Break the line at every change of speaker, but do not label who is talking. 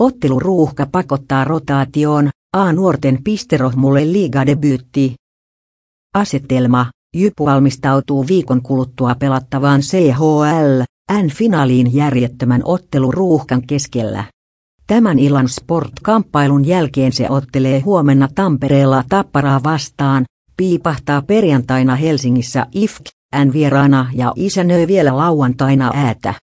Otteluruuhka pakottaa rotaatioon, A-nuorten pisterohmulle liigadebyytti. Asetelma, Jypu valmistautuu viikon kuluttua pelattavaan CHL, N-finaaliin järjettömän otteluruuhkan keskellä. Tämän illan sportkamppailun jälkeen se ottelee huomenna Tampereella Tapparaa vastaan, piipahtaa perjantaina Helsingissä IFK, N vieraana ja isänöi vielä lauantaina äätä.